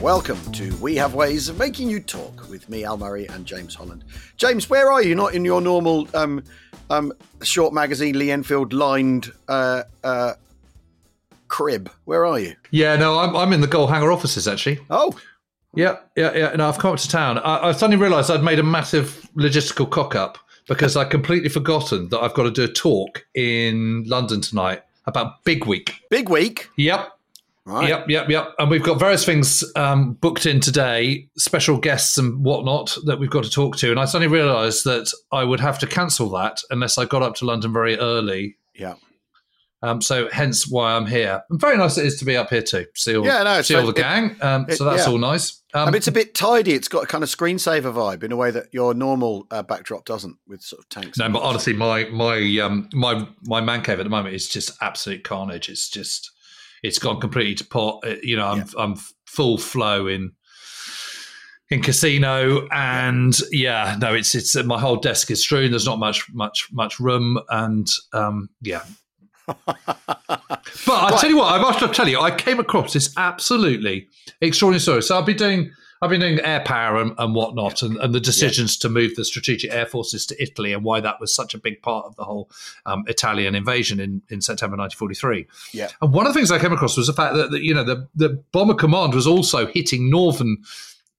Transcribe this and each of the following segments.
Welcome to We Have Ways of Making You Talk with me, Al Murray, and James Holland. James, where are you? Not in your normal um, um, short magazine, Lee Enfield lined uh, uh, crib. Where are you? Yeah, no, I'm, I'm in the Goalhanger offices actually. Oh, Yeah, yeah, yeah. No, I've come up to town. I, I suddenly realised I'd made a massive logistical cock up because I'd completely forgotten that I've got to do a talk in London tonight about Big Week. big week. Yep. Right. Yep, yep, yep. And we've got various things um, booked in today, special guests and whatnot that we've got to talk to. And I suddenly realised that I would have to cancel that unless I got up to London very early. Yeah. Um, so hence why I'm here. And very nice it is to be up here too. See all, Yeah, no, see all the it- gang. Um, it- so that's yeah. all nice. Um, I mean, it's a bit tidy. It's got a kind of screensaver vibe in a way that your normal uh, backdrop doesn't, with sort of tanks. no, but honestly, my my um my my man cave at the moment is just absolute carnage. It's just it's gone completely to pot. Uh, You know, I'm I'm full flow in in Cassino, and yeah, no, it's it's uh, my whole desk is strewn. There's not much much much room, and um yeah. But I tell you what, I must tell you, I came across this absolutely extraordinary story. So I've been doing, I've been doing air power and, and whatnot, and, and the decisions to move the strategic air forces to Italy, and why that was such a big part of the whole um, Italian invasion in, in September 1943. Yeah. And one of the things I came across was the fact that, that you know the the bomber command was also hitting northern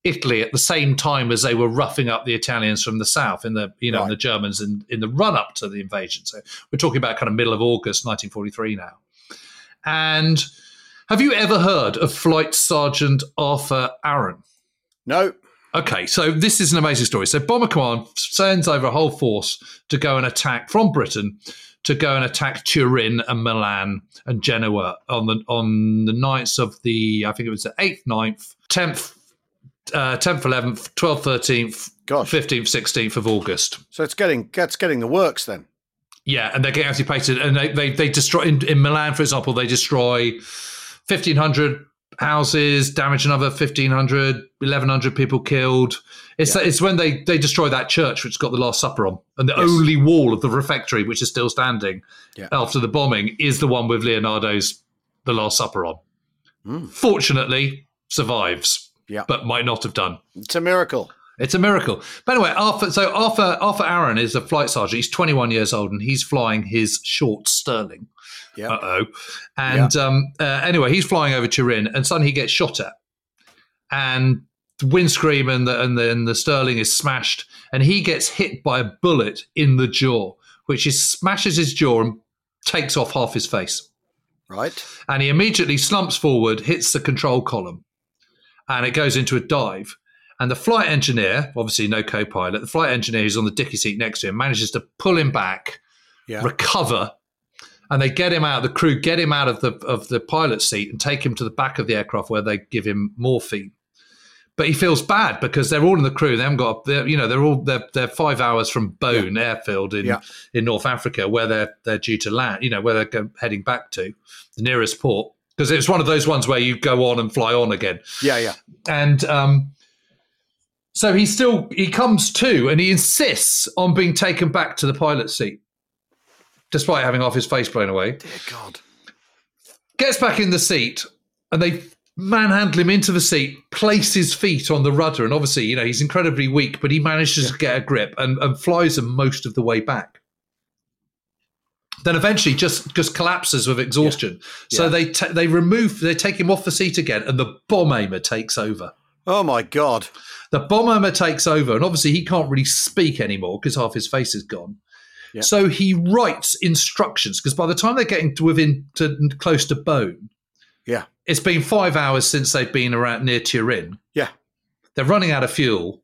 Italy at the same time as they were roughing up the Italians from the south in the you know Right. the Germans in, in the run up to the invasion. So we're talking about kind of middle of August 1943 now. And have you ever heard of Flight Sergeant Arthur Aaron? No. Okay, so this is an amazing story. So Bomber Command sends over a whole force to go and attack from Britain to go and attack Turin and Milan and Genoa on the on the nights of the I think it was the eighth, 9th, tenth, uh, tenth, eleventh, twelfth, thirteenth, Gosh. fifteenth, sixteenth of August. So it's getting that's getting the works then. Yeah, and they're getting anticipated, and they they, they destroy in, in Milan, for example, they destroy fifteen hundred houses, damage another 1,500, 1,100 people killed. It's it's when they they destroy that church which got the Last Supper on, and the Yes. only wall of the refectory which is still standing Yeah. after the bombing is the one with Leonardo's The Last Supper on. Mm. Fortunately, survives, Yeah. but might not have done. It's a miracle. It's a miracle. But anyway, Arthur. So Arthur Arthur Aaron is a flight sergeant. He's 21 years old, and he's flying his short Stirling. Yeah. Uh oh. And um, uh, anyway, he's flying over Turin, and suddenly he gets shot at, and the windscreen and the and the, and the Stirling is smashed, and he gets hit by a bullet in the jaw, which is smashes his jaw and takes off half his face Right. and he immediately slumps forward, hits the control column, and it goes into a dive. And the flight engineer, obviously no co-pilot, the flight engineer who's on the dicky seat next to him, manages to pull him back, Yeah. recover, and they get him out. The crew get him out of the of the pilot seat and take him to the back of the aircraft where they give him morphine. But he feels bad because they're all in the crew. They haven't got, they're, you know, they're all they're, they're five hours from Bone Airfield in Yeah. in North Africa, where they're they're due to land. You know, where they're heading back to the nearest port because it's one of those ones where you go on and fly on again. Yeah. Yeah. And um, so he still he comes to and he insists on being taken back to the pilot seat, despite having half his face blown away. Dear God. Gets back in the seat and they manhandle him into the seat, place his feet on the rudder, and obviously, you know, he's incredibly weak, but he manages to get a grip and, and flies them most of the way back. Then eventually, just just collapses with exhaustion. So Yeah. they ta they remove they take him off the seat again, and the bomb aimer takes over. Oh my God. The bomb aimer takes over, and obviously he can't really speak anymore because half his face is gone. Yeah. So he writes instructions because by the time they're getting to within to close to Bone, Yeah. it's been five hours since they've been around near Turin. Yeah. They're running out of fuel,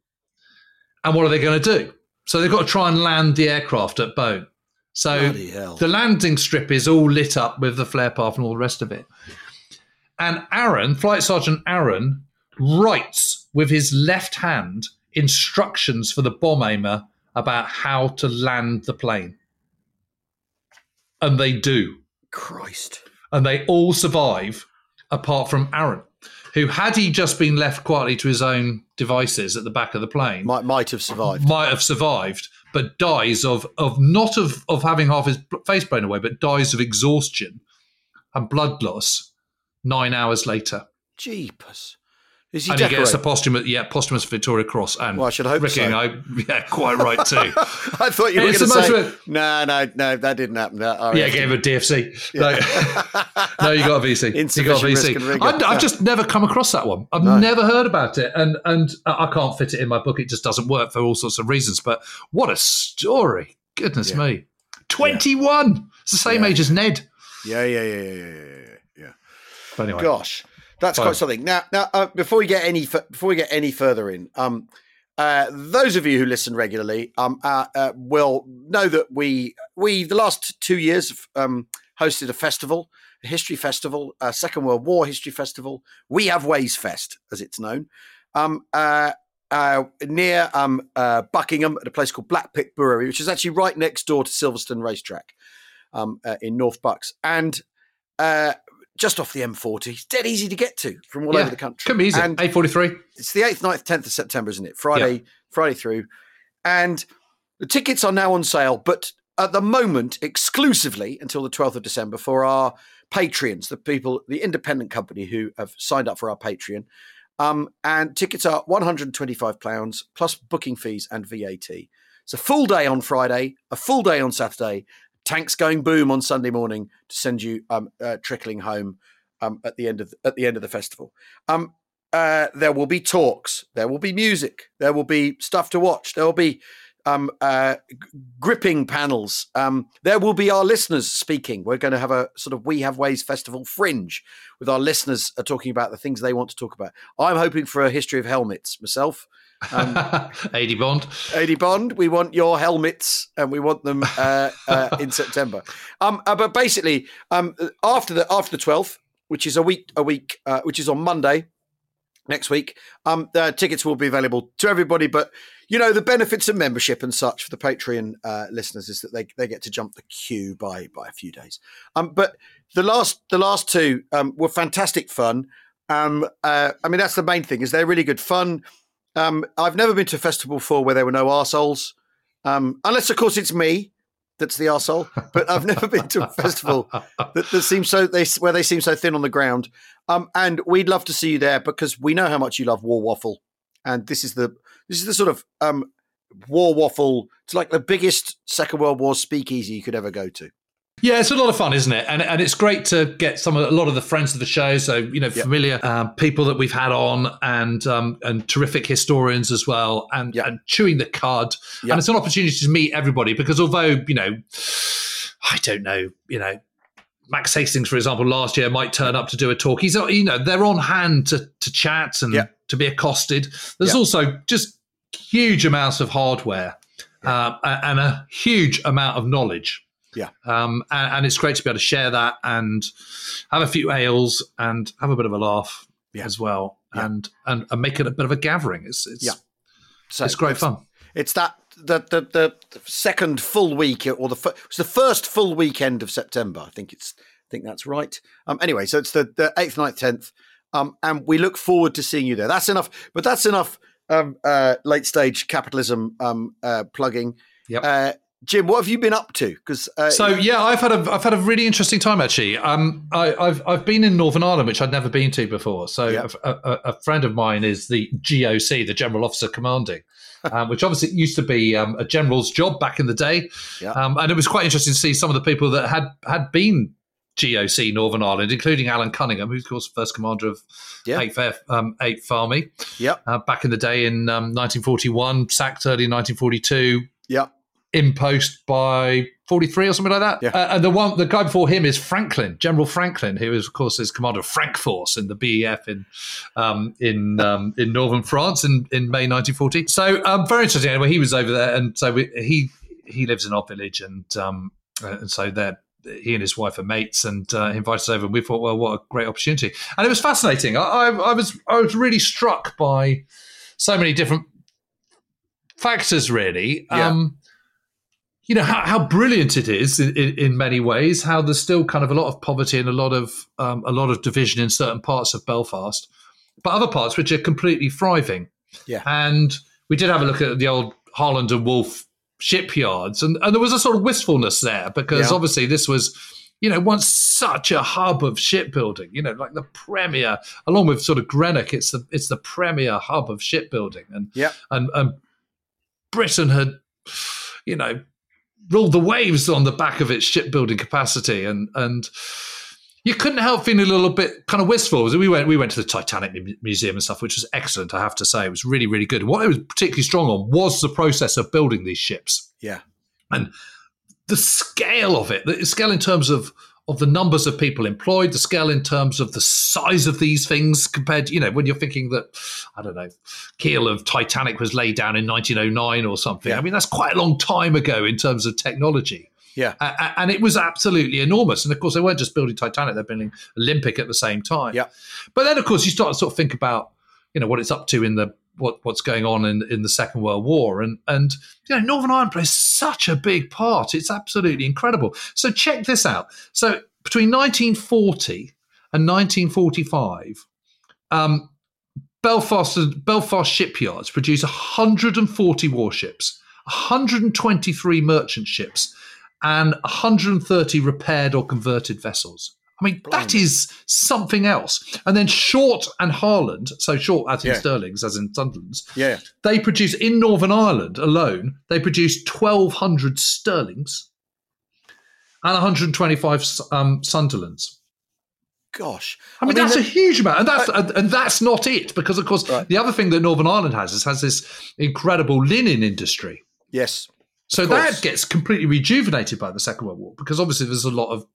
and what are they going to do? So they've got to try and land the aircraft at Bone. So the landing strip is all lit up with the flare path and all the rest of it. And Aaron, Flight Sergeant Aaron, writes with his left hand instructions for the bomb aimer about how to land the plane. And they do. Christ. And they all survive apart from Aaron, who, had he just been left quietly to his own devices at the back of the plane, might, might have survived. Might have survived, but dies of, of not of, of having half his face blown away, but dies of exhaustion and blood loss nine hours later. Jeepers. Is he and he gets a posthumous, yeah, posthumous Victoria Cross. And well, I should hope Ricky so. I, yeah, quite right too. I thought you were going to say, no, no, no, that didn't happen. That, yeah, gave a DFC. Yeah. No, no, you got a VC. You got a VC. I, have yeah. just never come across that one. I've no. never heard about it, and and I can't fit it in my book. It just doesn't work for all sorts of reasons. But what a story! Goodness yeah. me, twenty-one. It's the same age as Ned. Yeah, yeah, yeah, yeah, yeah, yeah. But anyway, gosh. That's Fine. quite something. Now, now, uh, before we get any before we get any further in, um, uh, those of you who listen regularly um, uh, uh, will know that we we the last two years um, hosted a festival, a history festival, a Second World War history festival. We have Ways Fest, as it's known, um, uh, uh, near um, Buckingham at a place called Blackpit Brewery, which is actually right next door to Silverstone Racetrack um, in North Bucks, and just off the M40. It's dead easy to get to from all yeah, over the country. Can be easy. And A43. It's the 8th, 9th, 10th of September, isn't it? Friday, yeah. Friday through. And the tickets are now on sale, but at the moment, exclusively until the 12th of December for our Patreons, the people, the independent company who have signed up for our Patreon. Um, and tickets are £125 plus booking fees and VAT. It's a full day on Friday, a full day on Saturday, tanks going boom on Sunday morning to send you um, uh, trickling home um, at the end of at the end of the festival. Um, uh, there will be talks. There will be music. There will be stuff to watch. There will be um, uh, gripping panels. Um, there will be our listeners speaking. We're going to have a sort of We Have Ways Festival fringe with our listeners uh, talking about the things they want to talk about. I'm hoping for a history of helmets myself. Um, AD Bond. AD Bond, we want your helmets and we want them uh, uh, in September. Um, uh, but basically, um, after the after the twelfth, which is a week a week, uh, which is on Monday next week, um, the tickets will be available to everybody. But you know the benefits of membership and such for the Patreon uh, listeners is that they, they get to jump the queue by by a few days. Um, but the last the last two um, were fantastic fun. Um, uh, I mean that's the main thing is they're really good fun um, I've never been to a festival before where there were no arseholes, um, unless of course it's me that's the arsehole. But I've never been to a festival that, that seems so they where they seem so thin on the ground. Um, and we'd love to see you there because we know how much you love War Waffle, and this is the this is the sort of um, War Waffle. It's like the biggest Second World War speakeasy you could ever go to. Yeah, it's a lot of fun, isn't it? And and it's great to get some of a lot of the friends of the show, so you know, familiar yep. um, people that we've had on, and um, and terrific historians as well, and yep. and chewing the cud. Yep. And it's an opportunity to meet everybody because although you know, I don't know, you know, Max Hastings, for example, last year might turn up to do a talk. He's you know they're on hand to to chat and to be accosted. There's also just huge amounts of hardware uh, and a huge amount of knowledge yeah. Um, and, and, it's great to be able to share that and have a few ales and have a bit of a laugh yeah. as well yeah. and, and, and make it a bit of a gathering. It's, it's, yeah. So it's great it's, fun. It's that the, the the second full week or the it's the first full weekend of September. I think it's I think that's right. Um, anyway, so it's the the eighth, 9th, tenth, um, and we look forward to seeing you there. That's enough, but that's enough um, uh, late stage capitalism um, uh, plugging. Yep. Uh, Jim, what have you been up to? Because uh, so yeah, I've had a I've had a really interesting time actually. Um, I, have I've been in Northern Ireland, which I'd never been to before. So yep. a, a, a, friend of mine is the GOC, the General Officer Commanding, um, which obviously used to be um, a general's job back in the day. Yep. Um, and it was quite interesting to see some of the people that had had been GOC Northern Ireland, including Alan Cunningham, who's of course first commander of yep. 8th, um, 8th Army. Yep. Uh, back in the day in 1941, um, sacked early 1942. Yep in post by 43 or something like that. Yeah. Uh, and the one, the guy before him is Franklyn, General Franklyn, who is, of course, is commander of Frankforce in the BEF in um, in um, in northern France in, in May 1940. So um, very interesting. Anyway, he was over there, and so we, he he lives in our village, and um, uh, and so they're he and his wife are mates, and uh, invited us over. And we thought, well, what a great opportunity! And it was fascinating. I, I, I was I was really struck by so many different factors, really. Yeah. Um, you know how, how brilliant it is in, in, many ways. How there's still kind of a lot of poverty and a lot of um, a lot of division in certain parts of Belfast, but other parts which are completely thriving. Yeah. And we did have a look at the old Harland and Wolff shipyards, and, and there was a sort of wistfulness there because Yeah. obviously this was, you know, once such a hub of shipbuilding. You know, like the premier, along with sort of Greenock, it's the it's the premier hub of shipbuilding, and Yeah. and and Britain had, you know, ruled the waves on the back of its shipbuilding capacity, and and you couldn't help feeling a little bit kind of wistful. We went we went to the Titanic Museum and stuff, which was excellent. I have to say, it was really really good. What it was particularly strong on was the process of building these ships Yeah. and the scale of it, the scale in terms of of the numbers of people employed, the scale in terms of the size of these things compared, you know, when you're thinking that, I don't know, keel of Titanic was laid down in 1909 or something. Yeah. I mean, that's quite a long time ago in terms of technology. Yeah. A- and it was absolutely enormous. And of course, they weren't just building Titanic; they're building Olympic at the same time. Yeah. But then, of course, you start to sort of think about, you know, what it's up to in the what what's going on in in the Second World War, and and you know, Northern Ireland plays such a big part. It's absolutely incredible. So check this out. So between 1940 and 1945, um, Belfast Belfast shipyards produce 140 warships, 123 merchant ships, and 130 repaired or converted vessels. I mean, that Blimey. is something else. And then Short and Harland, so Short as in Yeah. Stirling's, as in Sunderland's, Yeah. they produce in Northern Ireland alone, they produce 1,200 Stirlings and 125 um, Sunderlands. Gosh. I mean, mean, that's a huge amount, and that's and, and that's not it. Because of course, Right. the other thing that Northern Ireland has is has this incredible linen industry. Yes. So that gets completely rejuvenated by the Second World War because obviously there's a lot of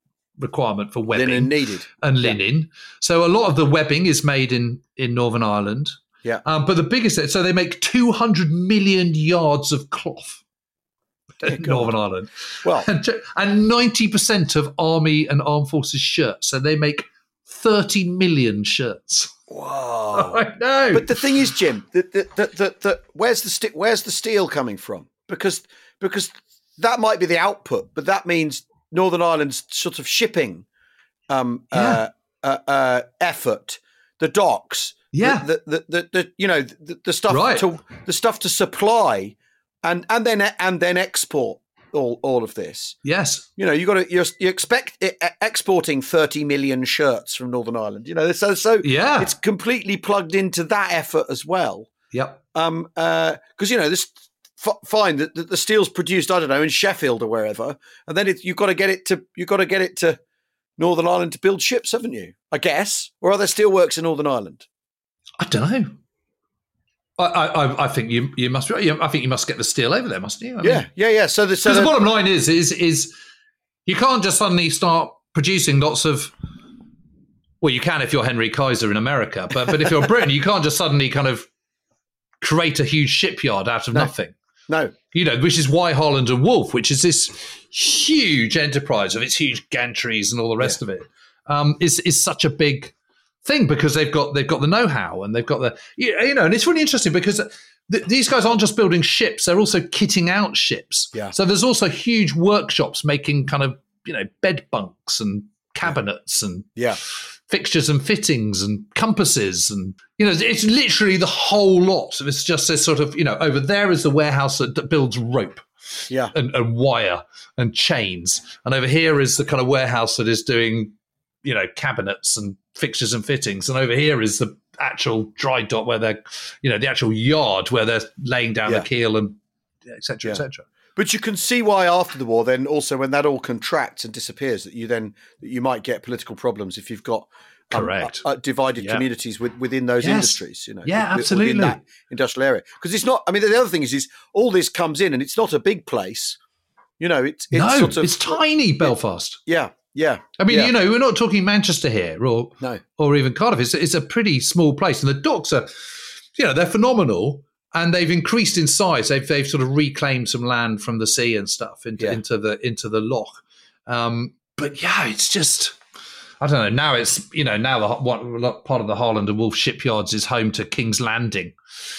requirement for webbing Linen needed. and linen. So a lot of the webbing is made in in Northern Ireland. Yeah. Um, but the biggest, so they make 200 million yards of cloth Dear in God. Northern Ireland, Well, and and 90% of army and armed forces shirts. So they make 30 million shirts. wow. I know. But the thing is, Jim, that that that, that, that where's the st- where's the steel coming from? Because because that might be the output, but that means Northern Ireland's sort of shipping um, uh, uh, uh, effort, the docks, yeah. the, the, the, the you know the, the stuff Right. to the stuff to supply and and then and then export all all of this. yes. You know, you got to you're, you expect e- exporting thirty million shirts from Northern Ireland. You know, so so Yeah. it's completely plugged into that effort as well. yep. Um, because you know this. F- fine, the, the, the steel's produced. I don't know in Sheffield or wherever, and then it, you've got to get it to you've got to get it to Northern Ireland to build ships, haven't you? I guess, or are there steelworks in Northern Ireland? I don't know. I, I, I think you you must. I think you must get the steel over there, mustn't you? I mean- yeah, yeah, yeah. So the so the the- bottom line is, is, is you can't just suddenly start producing lots of. Well, you can if you're Henry Kaiser in America, but but if you're Britain, you can't just suddenly kind of create a huge shipyard out of No. nothing. No, You know, which is why Harland and Wolff, which is this huge enterprise of its huge gantries and all the rest of it, um, is is such a big thing because they've got they've got the know-how and they've got the you you know, and it's really interesting because th- these guys aren't just building ships; they're also kitting out ships. Yeah. So there's also huge workshops making kind of you know bed bunks and cabinets and yeah, fixtures and fittings and compasses and you know it's literally the whole lot. It's just this sort of you know over there is the warehouse that, that builds rope yeah, and, and wire and chains. And over here is the kind of warehouse that is doing you know cabinets and fixtures and fittings. And over here is the actual dry dock where they're you know the actual yard where they're laying down Yeah. the keel and etc Yeah. etc But you can see why after the war, then also when that all contracts and disappears, that you then that you might get political problems if you've got um, Correct. uh, uh, divided Yeah. communities with, within those Yes. industries. You know, Yeah, wi- absolutely. within that industrial area. Because it's not. I mean, the other thing is, is all this comes in, and it's not a big place. You know, it's it's no sort of it's tiny belfast Yeah, yeah. i mean yeah. you know we're not talking manchester here or No, or even Cardiff. It's, it's a pretty small place, and the docks are, you know, they're phenomenal, and they've increased in size. They've they've sort of reclaimed some land from the sea and stuff into Yeah. into the into the loch. Um, but yeah, it's just I don't know. Now it's you know now the what part of the Harland and Wolff shipyards is home to King's Landing.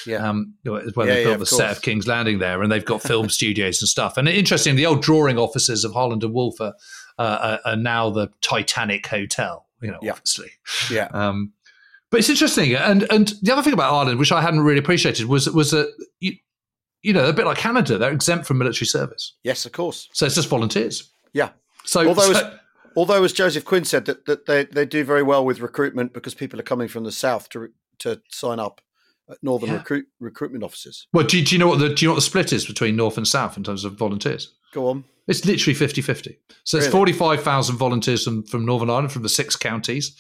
Yeah, um, where yeah, they built yeah, the set of King's Landing there, and they've got film studios and stuff. And interesting, the old drawing offices of Harland and Wolff are, uh, are, are now the Titanic Hotel. You know, obviously. yeah, Um, but it's interesting, and and the other thing about Ireland, which I hadn't really appreciated, was was that you, you know a bit like Canada, they're exempt from military service, yes, of course. so it's just volunteers. Yeah. So, Although so- it's- Although, as Joseph Quinn said, that, that they, they do very well with recruitment because people are coming from the south to to sign up at northern Yeah. recruit recruitment offices. well, do, do you know what the do you know what the split is between North and South in terms of volunteers? Go on. It's literally 50-50. So it's Really? five thousand volunteers from, from Northern Ireland from the six counties,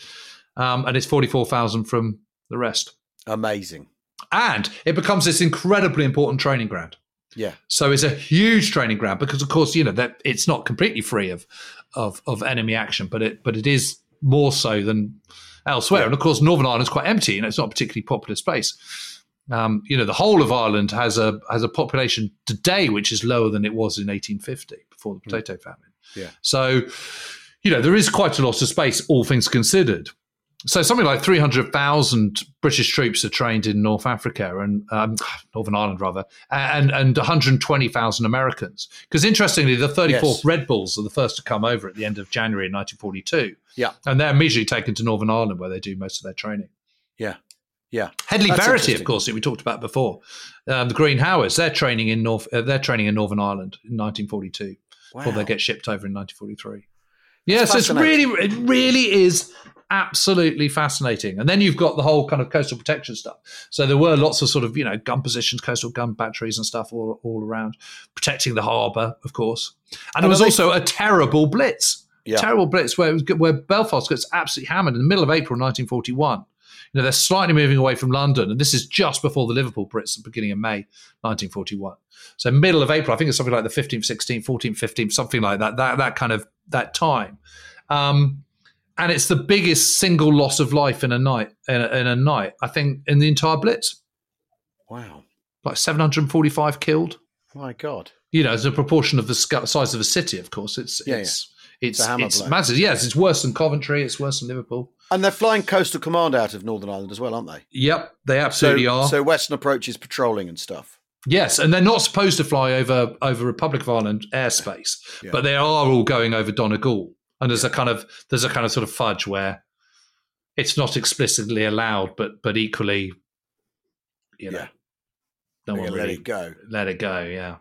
um, and it's forty four thousand from the rest. Amazing. And it becomes this incredibly important training ground. Yeah. So it's a huge training ground because, of course, you know that it's not completely free of of, of enemy action, but it but it is more so than elsewhere. Yeah. And of course, Northern Ireland's quite empty. You know, it's not a particularly popular space. Um, you know, the whole of Ireland has a has a population today which is lower than it was in 1850 before the potato famine. Yeah. So, you know, there is quite a lot of space, all things considered. So something like 300,000 British troops are trained in North Africa and um, Northern Ireland rather, and and 120,000 Americans. Because interestingly, the 34th Yes. Red Bulls are the first to come over at the end of January 1942. Yeah. And they're immediately taken to Northern Ireland where they do most of their training. Yeah. Yeah. Hedley That's Verity, of course, that we talked about before. Um, the Green Howards, they're training in North. Uh, they're training in Northern Ireland in 1942 before they get shipped over in 1943. Yes, it's fascinating. really, it really is absolutely fascinating. And then you've got the whole kind of coastal protection stuff. So there were lots of sort of you know gun positions, coastal gun batteries, and stuff all all around protecting the harbour, of course. And, And there was they- also a terrible blitz, Yeah. terrible blitz where was, where Belfast gets absolutely hammered in the middle of April 1941. You know, they're slightly moving away from London, and this is just before the Liverpool Blitz, the beginning of May 1941. So middle of April, I think it's something like the 15th, 16th, 14th, 15th, something like that. That that kind of that time, um, and it's the biggest single loss of life in a night in a, in a night. I think in the entire Blitz, Wow. like 745 killed. My God. You know, as a proportion of the size of a city, of course, it's Yeah, it's it's a hammer it's massive. Yes, it's worse than Coventry. It's worse than Liverpool. And they're flying coastal command out of Northern Ireland as well, aren't they? Yep, they So, absolutely are. so Western approach is patrolling and stuff. Yes, and they're not supposed to fly over over Republic of Ireland airspace, Yeah. but they are all going over Donegal. And there's a kind of there's a kind of sort of fudge where it's not explicitly allowed, but but equally, you know, Yeah. no one really let it go. let it go. Yeah,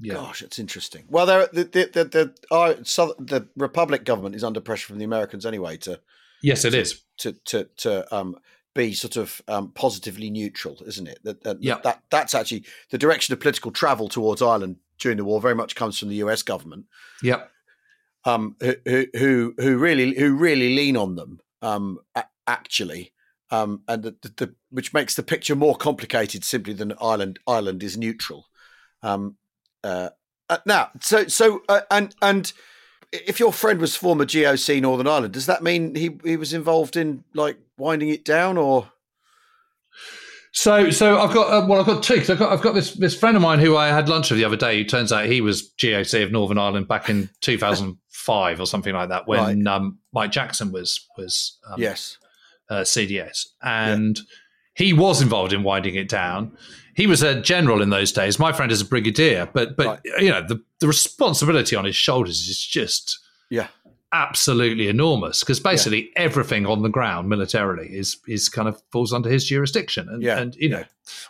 yeah, Gosh, it's interesting. Well, the the the the, our, South, the Republic government is under pressure from the Americans anyway to yes, it is. to to to um be sort of um, positively neutral, isn't it? That that, Yeah. that that's actually the direction of political travel towards Ireland during the war. Very much comes from the U.S. government, Yep. um, who who who who really who really lean on them um, actually. Um, and the, the, the which makes the picture more complicated simply than Ireland. Ireland is neutral. Um, uh, uh, now, so so uh, and and if your friend was former GOC Northern Ireland, does that mean he he was involved in like winding it down or? So, so I've got uh, well, I've got two. 'cause I've got I've got this this friend of mine who I had lunch with the other day. Who turns out he was GOC of Northern Ireland back in 2005 or something like that when um, Mike Jackson was was um, yes. uh, CDS, and he was involved in winding it down. He was a general in those days. My friend is a brigadier, but but Right. you know the the responsibility on his shoulders is just Yeah. absolutely enormous because basically everything on the ground militarily is is kind of falls under his jurisdiction, and Yeah, and you know yeah.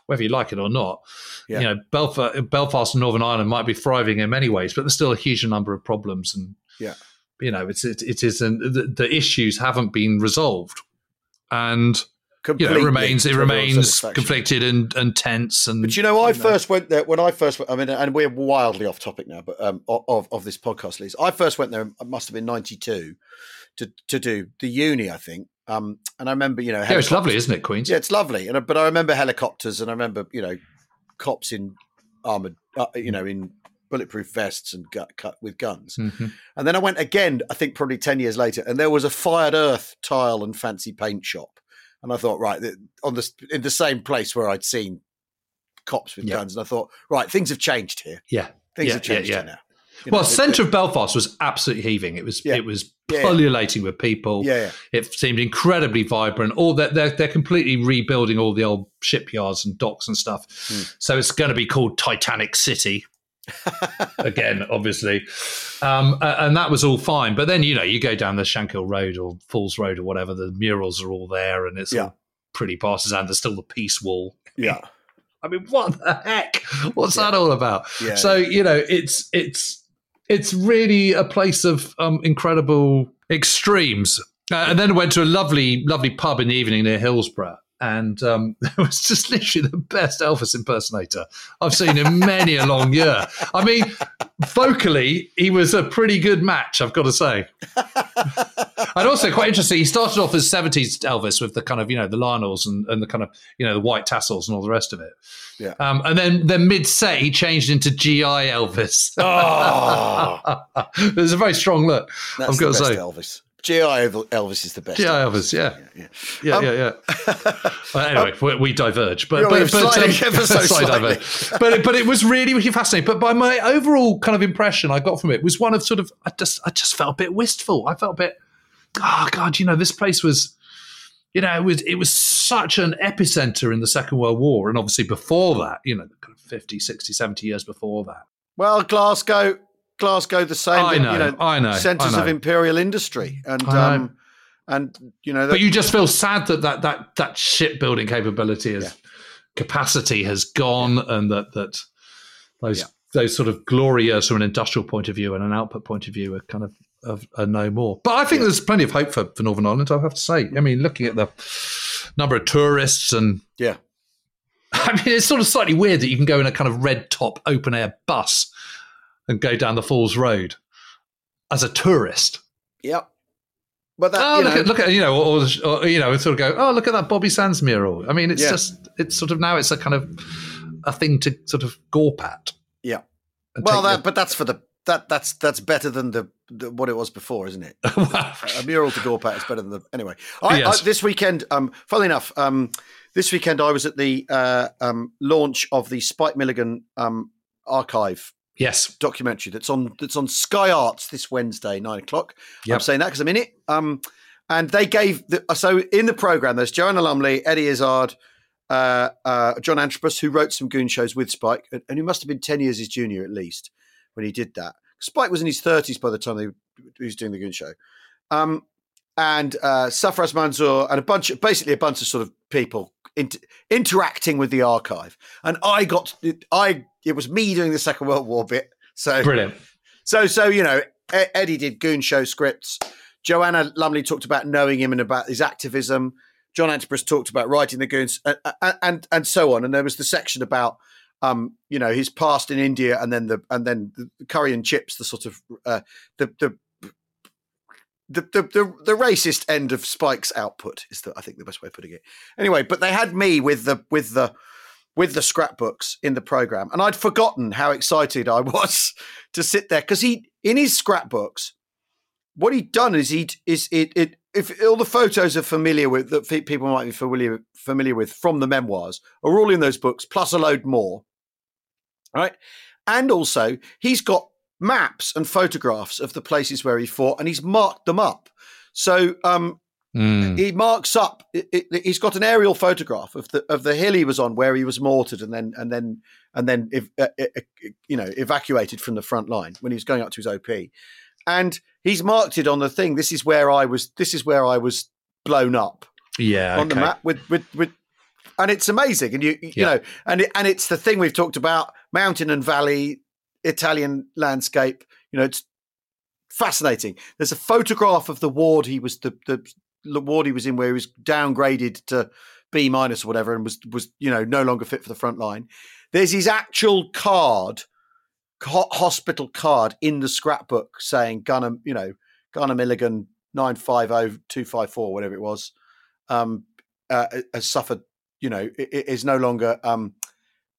whether you like it or not, Yeah. you know Belfast, Belfast and Northern Ireland might be thriving in many ways, but there's still a huge number of problems and Yeah. you know it's it, it is and the, the issues haven't been resolved and you know, it remains it remains conflicted and, and tense and But you know, I you know. first went there when I first went. I mean, and we're wildly off topic now, but um, of of this podcast, Liz. I first went there. It must have been ninety two to to do the uni, I think. Um, and I remember, you know, yeah, it's lovely, isn't it, Queens? Yeah, it's lovely. And but I remember helicopters, and I remember you know cops in armored, uh, you know, in bulletproof vests and gu- cut with guns. Mhm. And then I went again. I think probably ten years later, and there was a fired earth tile and fancy paint shop. And I thought, right, on the in the same place where I'd seen cops with Yeah. guns, and I thought, right, things have changed here. Yeah, Things Yeah, have changed yeah, here now. You well, know, centre of Belfast was absolutely heaving. It was it was pullulating with people. Yeah. It seemed incredibly vibrant. All that they're, they're completely rebuilding all the old shipyards and docks and stuff. Hmm. So it's going to be called Titanic City again, obviously. Um, and that was all fine. But then you know you go down the Shankill Road or Falls Road or whatever. The murals are all there, and it's Yeah. all pretty partisan. There's still the peace wall. yeah, I mean, what the heck? What's that all about? yeah. So you know, it's it's it's really a place of um, incredible extremes. Uh, and then went to a lovely, lovely pub in the evening near Hillsborough, and um, it was just literally the best Elvis impersonator I've seen in many a long year. I mean, vocally, he was a pretty good match, I've got to say. And also quite interesting, he started off as 70s Elvis with the kind of, you know, the Lionels and, and the kind of, you know, the white tassels and all the rest of it. Yeah. Um, and then then mid set, he changed into GI Elvis. oh, There's a very strong look. that's I've the got to best say. Elvis. G.I. Elvis is the best. GI Elvis, yeah. Yeah, Yeah, Um, yeah, yeah. Well, anyway, we, we diverge, but but, but, ever so slightly slightly. but it- but it was really really fascinating. But by my overall kind of impression I got from it was one of sort of I just I just felt a bit wistful. I felt a bit, oh god, you know, this place was, you know, it was it was such an epicenter in the Second World War, and obviously before that, you know, kind of 50, 60, 70 years before that. Well, Glasgow, Glasgow, the same. I you know, I know, centres of imperial industry, and know. um, and you know, that, But you just feel sad that that that that shipbuilding capability is Yeah. capacity has gone, and that that those Yeah. those sort of glory years from an industrial point of view and an output point of view are kind of of are no more. But I think Yeah. there's plenty of hope for, for Northern Ireland. I have to say. I mean, looking at the number of tourists and yeah, I mean, it's sort of slightly weird that you can go in a kind of red top open air bus and go down the Falls Road as a tourist. Yep. But that, Oh, look know, at look at you know, or, or you know, sort of go. Oh, look at that Bobby Sands mural. I mean, it's Yeah. just it's sort of now it's a kind of a thing to sort of gawp at. Yeah. Well, that, but that's for the that that's that's better than the, the what it was before, isn't it? a mural to go at is better than the anyway. I, Yes. I, this weekend, um, funnily enough, um, this weekend I was at the uh, um, launch of the Spike Milligan um, archive yes, documentary that's on that's on Sky Arts this Wednesday nine o'clock. I'm saying that because I'm in it. Um, and they gave the, so in the program there's Joanna Lumley, Eddie Izzard, uh, uh, John Antrobus, who wrote some goon shows with Spike, and, and who must have been ten years his junior at least when he did that. Spike was in his thirties by the time they, he was doing the goon show. Um, and uh, Sarfraz Manzoor and a bunch of basically a bunch of sort of people int- interacting with the archive. And I got I it was me doing the Second World War bit. So brilliant. so, so you know, Eddie did Goon Show scripts. Joanna Lumley talked about knowing him and about his activism. John Antrobus talked about writing the Goons, and, and and so on. And there was the section about, um, you know, his past in India, and then the and then the curry and chips, the sort of uh, the the. The, the, the, the racist end of Spike's output is the I think the best way of putting it. Anyway, but they had me with the with the with the scrapbooks in the program, and I'd forgotten how excited I was to sit there because he in his scrapbooks what he'd done is he'd is it it if all the photos are familiar with that people might be familiar familiar with from the memoirs are all in those books plus a load more right? And also he's got maps and photographs of the places where he fought and he's marked them up. So um Mm. he marks up. It, it, he's got an aerial photograph of the of the hill he was on, where he was mortared, and then and then and then ev- uh, uh, uh, you know evacuated from the front line when he was going up to his OP, and he's marked it on the thing. This is where I was. This is where I was blown up Yeah, on the map with with with. And it's amazing, and you you Yeah. know, and it, and it's the thing we've talked about: mountain and valley, Italian landscape. You know, it's fascinating. There's a photograph of the ward he was the the, the ward he was in where he was downgraded to B minus or whatever and was was you know no longer fit for the front line. There's his actual card, hospital card in the scrapbook saying Gunner, you know, Gunner Milligan nine five zero two five four whatever it was, um, uh, has suffered. You know, is no longer um,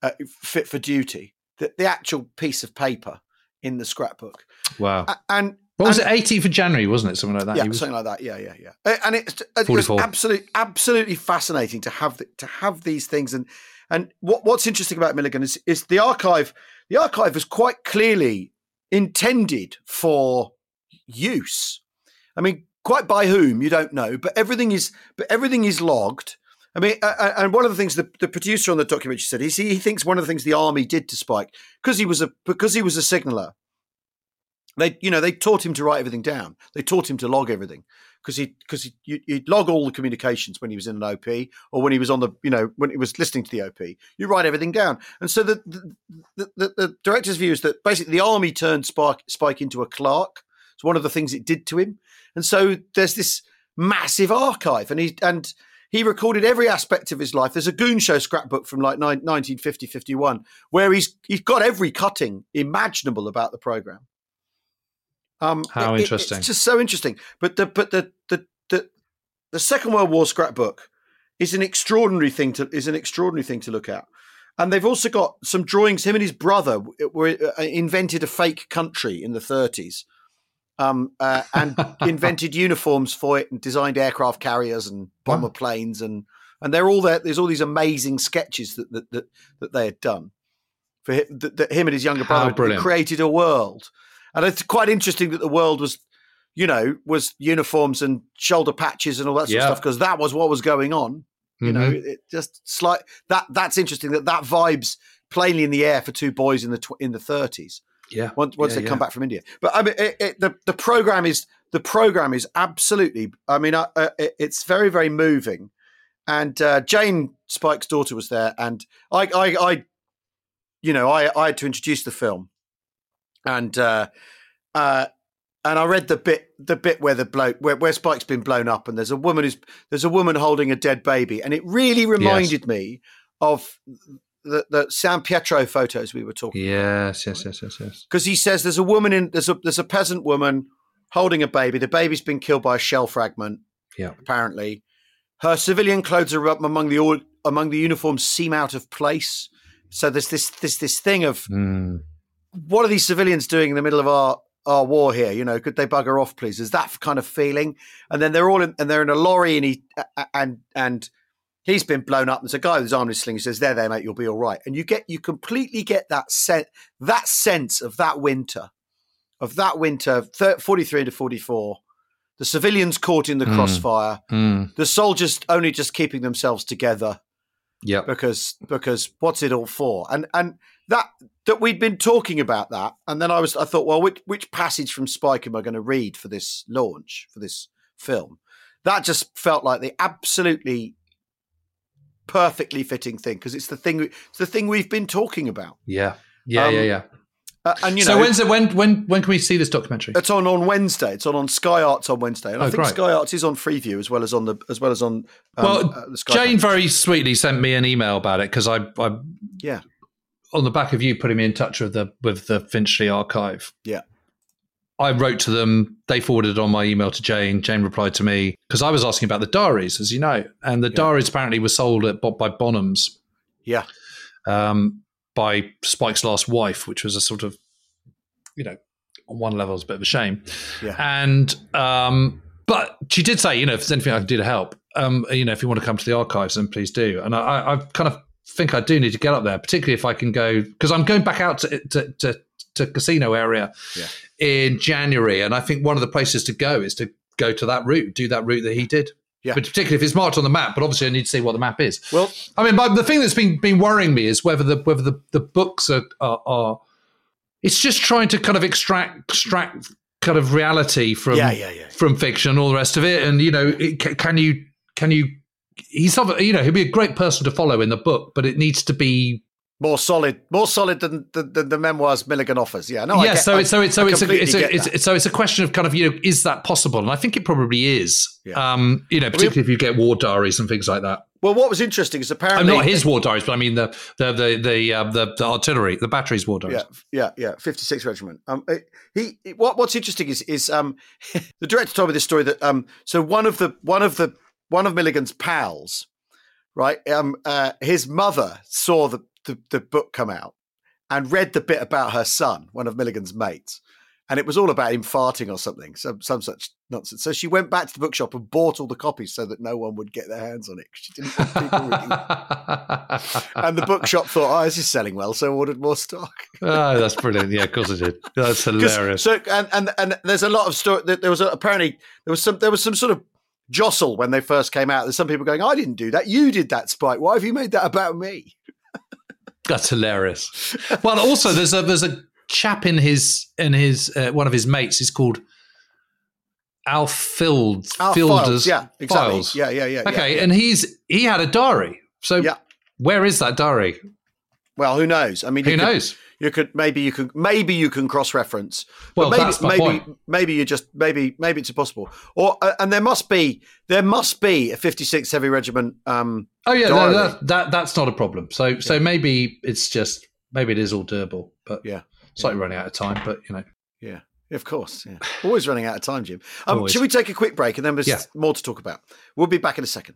uh, fit for duty. The, the actual piece of paper in the scrapbook, Wow. And What was and- it? 18th of January, wasn't it? Something like that. yeah, was- something like that. Yeah, yeah, yeah. And it's, it was absolutely, absolutely fascinating to have the, to have these things. And and what, what's interesting about Milligan is is the archive. The archive has quite clearly intended for use. I mean, quite by whom you don't know, but everything is but everything is logged. I mean, uh, and one of the things the, the producer on the documentary said is he, he thinks one of the things the army did to Spike because he was a because he was a signaller. They, you know, they taught him to write everything down. They taught him to log everything because he because he, you, would log all the communications when he was in an OP or when he was on the you know when he was listening to the OP. You write everything down, and so the the, the, the director's view is that basically the army turned Spike Spike into a clerk. It's one of the things it did to him, and so there's this massive archive, and he and he recorded every aspect of his life. There's a Goon Show scrapbook from like 1950, 51, where he's he's got every cutting imaginable about the program. Um, How it, interesting! It, it's just so interesting. But the but the the the, the Second World War scrapbook is an extraordinary thing to is an extraordinary thing to look at. And they've also got some drawings. Him and his brother were uh, invented a fake country in the 30s, um, uh, and invented uniforms for it, and designed aircraft carriers and bomber wow. planes, and and they're all there. There's all these amazing sketches that that that, that they had done for him, that, that him and his younger brother created a world and it's quite interesting that the world was, you know, was uniforms and shoulder patches and all that sort yeah. of stuff because that was what was going on. You mm-hmm. know, it just slight that that's interesting that that vibes plainly in the air for two boys in the tw- in the thirties. Yeah, once, once yeah, they come back from India. But I mean, it, it, the the program is the program is absolutely. I mean, uh, uh, it's very very moving. And uh, Jane Spike's daughter was there, and I, I, I you know, I, I had to introduce the film and uh, uh, and I read the bit the bit where the bloke where, where Spike's been blown up, and there's a woman who's there's a woman holding a dead baby, and it really reminded yes. me of the, the San Pietro photos we were talking. Yes, about. yes, yes, yes, yes. Because he says there's a woman in there's a there's a peasant woman holding a baby. The baby's been killed by a shell fragment. Yeah, apparently, her civilian clothes are up among the all among the uniforms seem out of place. So there's this this this thing of. Mm what are these civilians doing in the middle of our our war here? You know, could they bugger off, please? Is that kind of feeling? And then they're all in, and they're in a lorry, and he and and he's been blown up. And There's a guy with his arm in sling who says, "There, there, mate, you'll be all right." And you get you completely get that set that sense of that winter, of that winter, 43 to 44. The civilians caught in the mm. crossfire. Mm. The soldiers only just keeping themselves together. Yeah. Because because what's it all for? And and that that we'd been talking about that, and then I was I thought, well, which which passage from Spike am I going to read for this launch for this film? That just felt like the absolutely perfectly fitting thing because it's the thing it's the thing we've been talking about. Yeah, yeah, um, yeah, yeah. Uh, and you know, so know, when's it? When when when can we see this documentary? It's on on Wednesday. It's on on Sky Arts on Wednesday, and oh, I think great. Sky Arts is on Freeview as well as on the as well as on. Um, well, uh, Jane very sweetly sent me an email about it because I I yeah on the back of you putting me in touch with the with the Finchley archive. Yeah. I wrote to them. They forwarded on my email to Jane. Jane replied to me because I was asking about the diaries, as you know, and the yeah. diaries apparently were sold at by Bonhams. Yeah. Um, by Spike's last wife, which was a sort of, you know, on one level, it's a bit of a shame. Yeah. And um, but she did say, you know, if there's anything I can do to help, um, you know, if you want to come to the archives, then please do. And I, I've kind of think I do need to get up there, particularly if I can go because I'm going back out to, to, to, to Cassino area yeah. in January, and I think one of the places to go is to go to that route, do that route that he did. Yeah. But particularly if it's marked on the map, but obviously I need to see what the map is. Well, I mean, the thing that's been been worrying me is whether the whether the, the books are, are, are it's just trying to kind of extract extract kind of reality from yeah, yeah, yeah. from fiction, all the rest of it, and you know, it, can you can you he's you know he'll be a great person to follow in the book, but it needs to be more solid, more solid than, than, than the memoirs Milligan offers. Yeah, no, yeah. Get, so it's so it's so it's a, it's, a, it's, it's, so it's a question of kind of you know is that possible? And I think it probably is. Yeah. Um, you know, particularly if you get war diaries and things like that. Well, what was interesting is apparently I'm not his war diaries, but I mean the the the the, uh, the, the artillery, the batteries war diaries. Yeah, yeah, yeah. 56 regiment. Um, he what what's interesting is is um the director told me this story that um so one of the one of the one of Milligan's pals, right? Um, uh, his mother saw the, the, the book come out and read the bit about her son, one of Milligan's mates, and it was all about him farting or something, some some such nonsense. So she went back to the bookshop and bought all the copies so that no one would get their hands on it. She didn't want people reading. and the bookshop thought, "Oh, this is selling well," so ordered more stock. oh, that's brilliant! Yeah, of course it did. That's hilarious. So and and and there's a lot of story. There was a, apparently there was some there was some sort of jostle when they first came out. There's some people going, "I didn't do that. You did that, Spike. Why have you made that about me?" That's hilarious. Well, also there's a there's a chap in his in his uh, one of his mates. is called Alf Fields. Alf Fielders Files, yeah, exactly. Files. Yeah, yeah, yeah. Okay, yeah. and he's he had a diary. So Yeah. where is that diary? Well, who knows? I mean, Who you could- knows? You could maybe you could maybe you can cross reference. Well, maybe that's my maybe point. maybe you just maybe maybe it's impossible. Or uh, and there must be there must be a 56th Heavy Regiment. Um, Oh yeah, no, that, that that's not a problem. So so maybe it's just maybe it is all doable, but Yeah. slightly running out of time. But you know, yeah, of course. Yeah, always running out of time, Jim. Um, should we take a quick break and then there's Yeah. more to talk about? We'll be back in a second.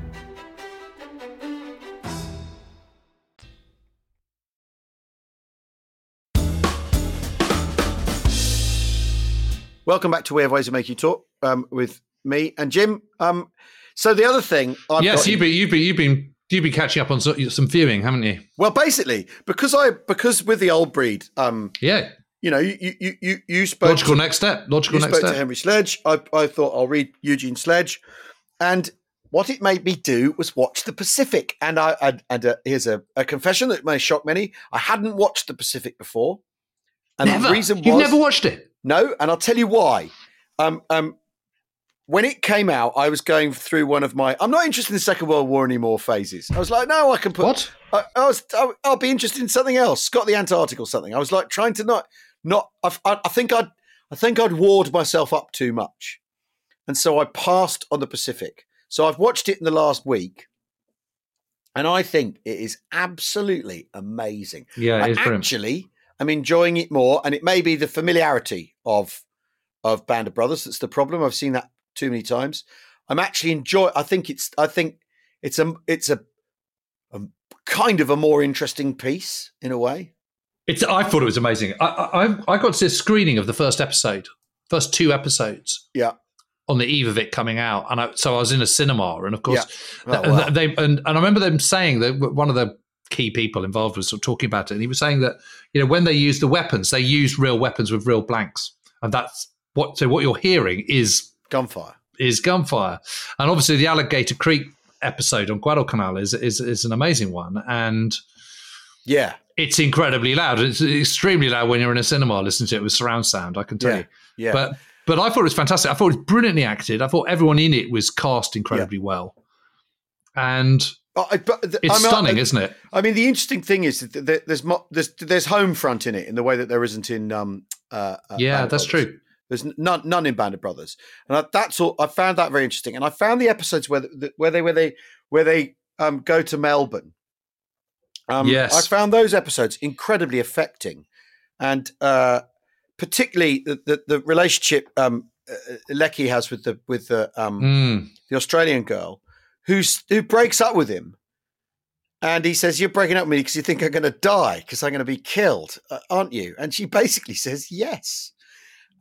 Welcome back to We Have Ways to Make You Talk um, with me and Jim. Um, so the other thing, I've yes, you've been you've been you've been you've been catching up on so- some viewing, haven't you? well, basically because I because with the old breed, um, Yeah, you know, you you you you spoke logical to, next step. Logical you next spoke to. Henry Sledge. I I thought I'll read Eugene Sledge, and what it made me do was watch the Pacific. And I, I and uh, here's a, a confession that may shock many: I hadn't watched the Pacific before, and Never. the reason was You've never watched it. No, and I'll tell you why. Um, um, when it came out, I was going through one of my. I'm not interested in the Second World War anymore. Phases. I was like, no, I can put. What? I, I was. I, I'll be interested in something else. Scott the Antarctic or something. I was like trying to not. Not. I, I, I think I'd. I think I'd ward myself up too much, and so I passed on the Pacific. So I've watched it in the last week, and I think it is absolutely amazing. Yeah, I it is brilliant. actually am enjoying it more, and it may be the familiarity of of Band of Brothers that's the problem. I've seen that too many times. I'm actually enjoy. I think it's. I think it's a. It's a, a kind of a more interesting piece in a way. It's. I thought it was amazing. I, I I got to see a screening of the first episode, first two episodes. Yeah. On the eve of it coming out, and I, so I was in a cinema, and of course, Yeah. Oh, wow. they and, and I remember them saying that one of the key people involved was sort of talking about it, and he was saying that you know when they use the weapons, they use real weapons with real blanks, and that's what. So what you're hearing is Gunfire. is gunfire, and obviously the Alligator Creek episode on Guadalcanal is is is an amazing one, and Yeah. it's incredibly loud. It's extremely loud when you're in a cinema listening to it with surround sound. I can tell Yeah, you. yeah. But but I thought it was fantastic. I thought it was brilliantly acted. I thought everyone in it was cast incredibly well, and I- but the- it's I mean, stunning, I, isn't it? I mean, the interesting thing is that there's mo- there's there's home front in it in the way that there isn't in um uh, uh, Yeah, Band that's Brothers. true. There's none none in Band of Brothers, and I, that's all. I found that very interesting, and I found the episodes where the, where they where they where they um go to Melbourne. Um, Yes. I found those episodes incredibly affecting, and uh, particularly the, the the relationship um uh, Leckie has with the with the um Mm. the Australian girl, who's who breaks up with him, and he says, "You're breaking up with me because you think I'm going to die because I'm going to be killed, uh, aren't you?" And she basically says, "Yes."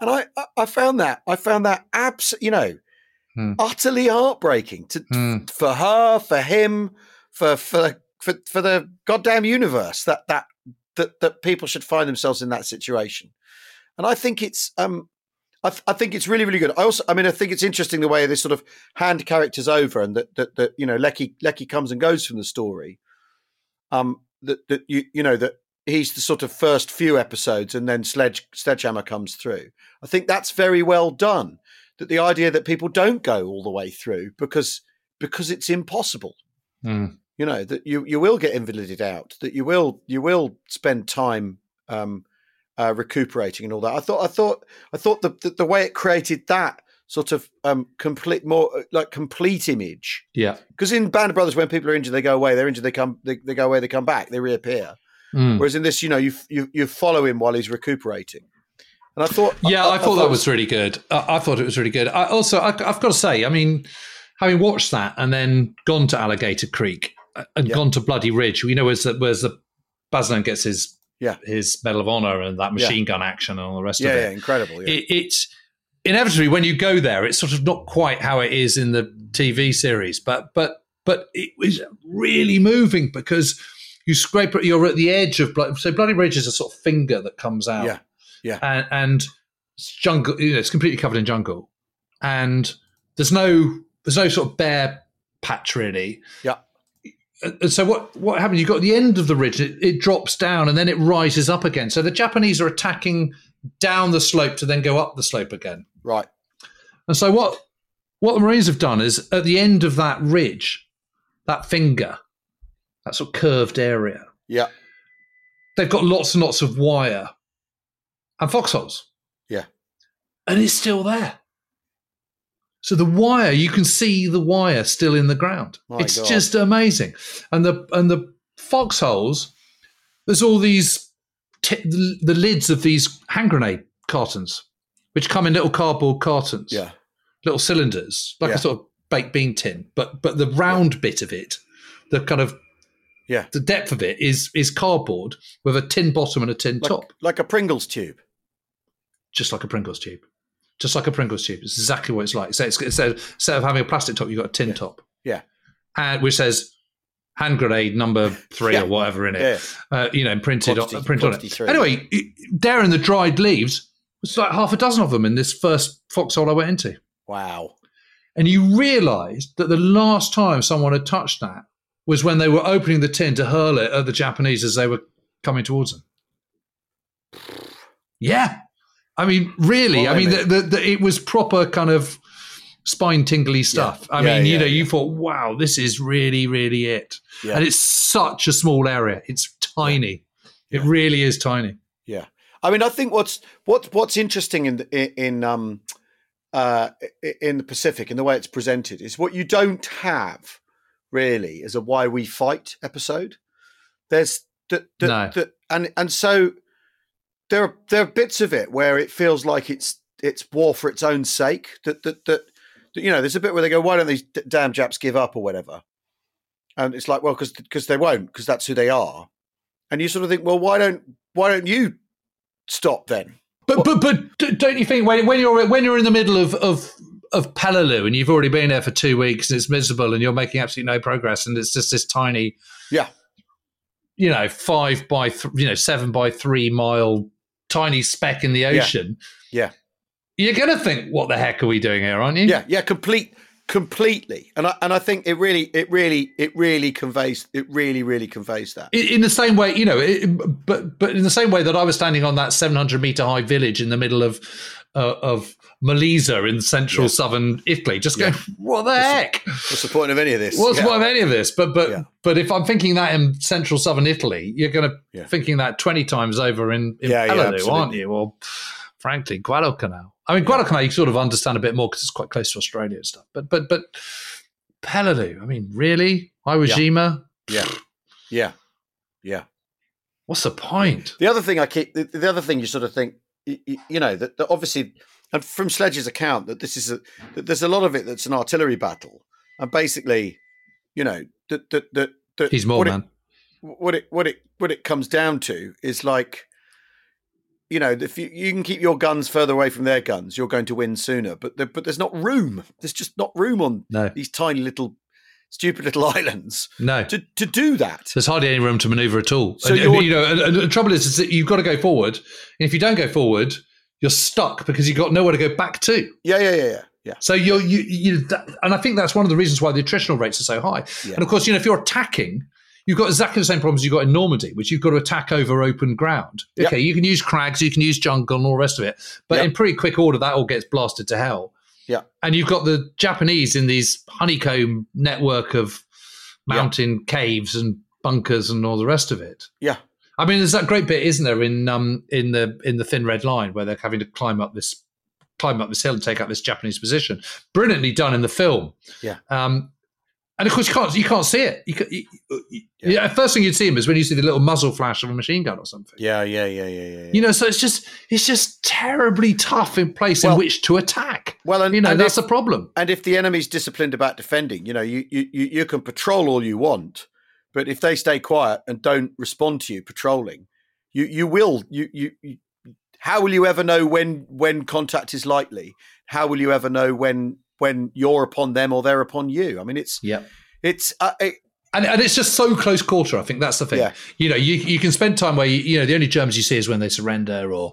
And I, I, I found that I found that abs, you know, Hmm. utterly heartbreaking to Hmm. for her, for him, for for for for the goddamn universe that that that that people should find themselves in that situation. And I think it's um I, th- I think it's really, really good. I also, I mean, I think it's interesting the way this sort of hand characters over, and that that, that you know, Leckie Leckie comes and goes from the story. Um, that that you you know that he's the sort of first few episodes, and then Sledge Sledgehammer comes through. I think that's very well done. That the idea that people don't go all the way through because because it's impossible. Mm. You know that you you will get invalided out. That you will you will spend time. Um, uh, recuperating and all that. I thought, I thought, I thought the, the the way it created that sort of um complete, more uh, like complete image. Yeah. Because in Band of Brothers, when people are injured, they go away. They're injured, they come, they, they go away, they come back, they reappear. Mm. Whereas in this, you know, you you you follow him while he's recuperating. And I thought, Yeah, I, thought that was really good. I, I thought it was really good. I also, I, I've got to say, I mean, having watched that and then gone to Alligator Creek uh, and Yeah. gone to Bloody Ridge, you know, where's the, where's the Basilone gets his Yeah. his Medal of Honor and that Yeah. machine gun action and all the rest yeah, of yeah, it. incredible. Yeah, it. It's inevitably when you go there, it's sort of not quite how it is in the TV series, but but but it was really moving because you scrape it. You're at the edge of Bloody, so Bloody Ridge is a sort of finger that comes out. Yeah. Yeah. and, and it's jungle. You know, it's completely covered in jungle, and there's no there's no sort of bare patch really. Yeah. And and so what what happened? You got the end of the ridge. It, it drops down and then it rises up again. So the Japanese are attacking down the slope to then go up the slope again. right. And so what what the Marines have done is at the end of that ridge, that finger, that sort of curved area, Yeah, they've got lots and lots of wire and foxholes. Yeah. And it's still there. So the wire, you can see the wire still in the ground. My it's God. just amazing. And the and the foxholes, there's all these t- the, the lids of these hand grenade cartons, which come in little cardboard cartons yeah, little cylinders, like Yeah. a sort of baked bean tin, but but the round bit of it, the kind of Yeah. the depth of it is is cardboard with a tin bottom and a tin like, top, like a Pringles tube. just like a Pringles tube, just like a Pringles tube. It's exactly what it's like. So it's, instead, instead of having a plastic top, you've got a tin top, Yeah. and which says hand grenade number three Yeah. or whatever in it, Yeah, uh, you know, printed on Quantity- printed on it. three. Anyway, there in the dried leaves, it's like half a dozen of them in this first foxhole I went into. wow. And you realized that the last time someone had touched that was when they were opening the tin to hurl it at the Japanese as they were coming towards them. Yeah. I mean, really, I mean, the, the, the, it was proper kind of spine tingly stuff. I Yeah, mean, you know, yeah. you thought, wow, this is really, really it. Yeah. And it's such a small area. It's tiny. It Yeah. really is tiny. Yeah, I mean, I think what's what what's interesting in the, in, in um uh in the Pacific and the way it's presented is what you don't have really is a why we fight episode. There's the, the, No. the and and so there are there are bits of it where it feels like it's it's war for its own sake. That that that, that you know, there's a bit where they go, why don't these d- damn Japs give up or whatever? And it's like, well, because because they won't, because that's who they are. And you sort of think, well, why don't why don't you stop then? But but but don't you think when, when you're when you're in the middle of of of Peleliu and you've already been there for two weeks and it's miserable and you're making absolutely no progress and it's just this tiny Yeah. you know five by th- you know seven by three mile tiny speck in the ocean Yeah. you're gonna think what the heck are we doing here aren't you? Yeah, yeah, complete completely. And i and i think it really it really it really conveys it really really conveys that. In, in the same way you know it, but but in the same way that i was standing on that 700 meter high village in the middle of uh, of Molise in central Yeah. southern Italy, just Yeah. going, what the heck? what's the point of any of this What's Yeah. the point of any of this? But but but if I'm thinking that in central southern Italy, you're going to thinking that 20 times over in, in Yeah, yeah, Peleliu, aren't you? Or frankly, Guadalcanal. I mean, Guadalcanal you sort of understand a bit more because it's quite close to Australia and stuff. But but but Peleliu, I mean, really, Iwo Yeah. Jima. yeah yeah yeah What's the point? The other thing I keep, the, the other thing you sort of think, you, you know, that, that obviously, and from Sledge's account, that this is a, that there's a lot of it that's an artillery battle, and basically, you know, that that that, that He's more what man. It, what it what it what it comes down to is like, you know, if you, you can keep your guns further away from their guns, you're going to win sooner. But there, but there's not room. There's just not room on No, these tiny little, stupid little islands no. to to do that. There's hardly any room to maneuver at all. So and, you're- you know, and, and the trouble is, is that you've got to go forward, and if you don't go forward, you're stuck because you've got nowhere to go back to. Yeah, yeah, yeah, yeah, yeah. So you're you, you that, and I think that's one of the reasons why the attritional rates are so high. Yeah. And of course, you know, if you're attacking, you've got exactly the same problems you've got in Normandy, which you've got to attack over open ground. Yep. Okay, you can use crags, you can use jungle, and all the rest of it, but Yep. in pretty quick order, that all gets blasted to hell. Yeah. And you've got the Japanese in these honeycomb network of mountain caves and bunkers and all the rest of it. Yeah. I mean, there's that great bit, isn't there, in um in the in the thin red line where they're having to climb up this climb up this hill and take out this Japanese position. Brilliantly done in the film. Yeah. Um, and of course you can't you can't see it. You, you, you, Yeah. yeah. First thing you'd see him is when you see the little muzzle flash of a machine gun or something. Yeah, yeah, yeah, yeah, yeah. yeah. You know, so it's just it's just terribly tough in place Well- in which to attack. well, and, You know, and that's if, a problem. and if the enemy's disciplined about defending, you know, you you you can patrol all you want, but if they stay quiet and don't respond to you patrolling, you you will you you. you how will you ever know when when contact is likely? How will you ever know when when you're upon them or they're upon you? I mean, it's Yeah. it's uh, it, And, and it's just so close quarter. I think that's the thing. Yeah. You know, you you can spend time where you, you know the only Germans you see is when they surrender or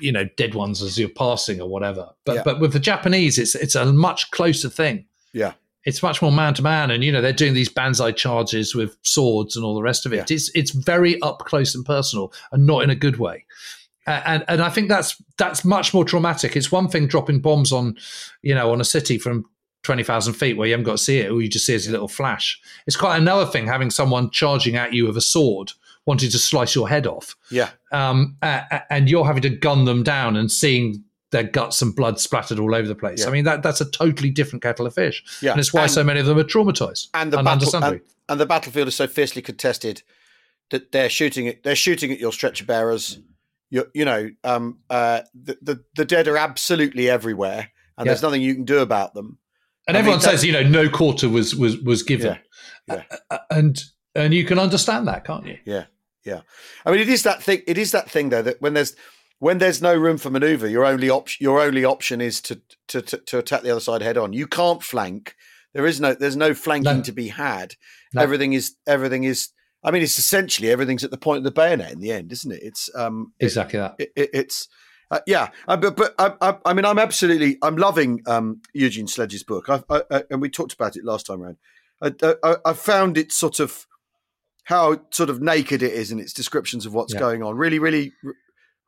you, know dead ones as you're passing or whatever. But Yeah. but with the Japanese, it's it's a much closer thing. yeah It's much more man to man, and you know they're doing these banzai charges with swords and all the rest of it. Yeah. It's it's very up close and personal, and not in a good way. And and I think that's that's much more traumatic. It's one thing dropping bombs on, you know, on a city from twenty thousand feet where you haven't got to see it, or you just see it as a little flash. It's quite another thing having someone charging at you with a sword, wanting to slice your head off, yeah um, and you're having to gun them down and seeing their guts and blood splattered all over the place. Yeah. I mean, that that's a totally different kettle of fish, yeah. and it's why And- so many of them are traumatized and the and battle and, and the battlefield is so fiercely contested that they're shooting at they're shooting at your stretcher bearers. You you know um, uh, the, the the dead are absolutely everywhere, and Yeah. there's nothing you can do about them. And I everyone that- says, you know, no quarter was was was given, Yeah, yeah. Uh, and and you can understand that, can't you? Yeah, yeah. I mean, it is that thing. It is that thing though that when there's when there's no room for manoeuvre, your only option your only option is to to, to to attack the other side head on. You can't flank. There is no there's no flanking No. to be had. No. Everything is everything is. I mean, it's essentially everything's at the point of the bayonet in the end, isn't it? It's um, it- Exactly that. it, it, it's uh, yeah, uh, but but I, I, I mean, I'm absolutely I'm loving um, Eugene Sledge's book, I, and we talked about it last time around. I, found it sort of how sort of naked it is in its descriptions of what's Yeah. going on. Really, really,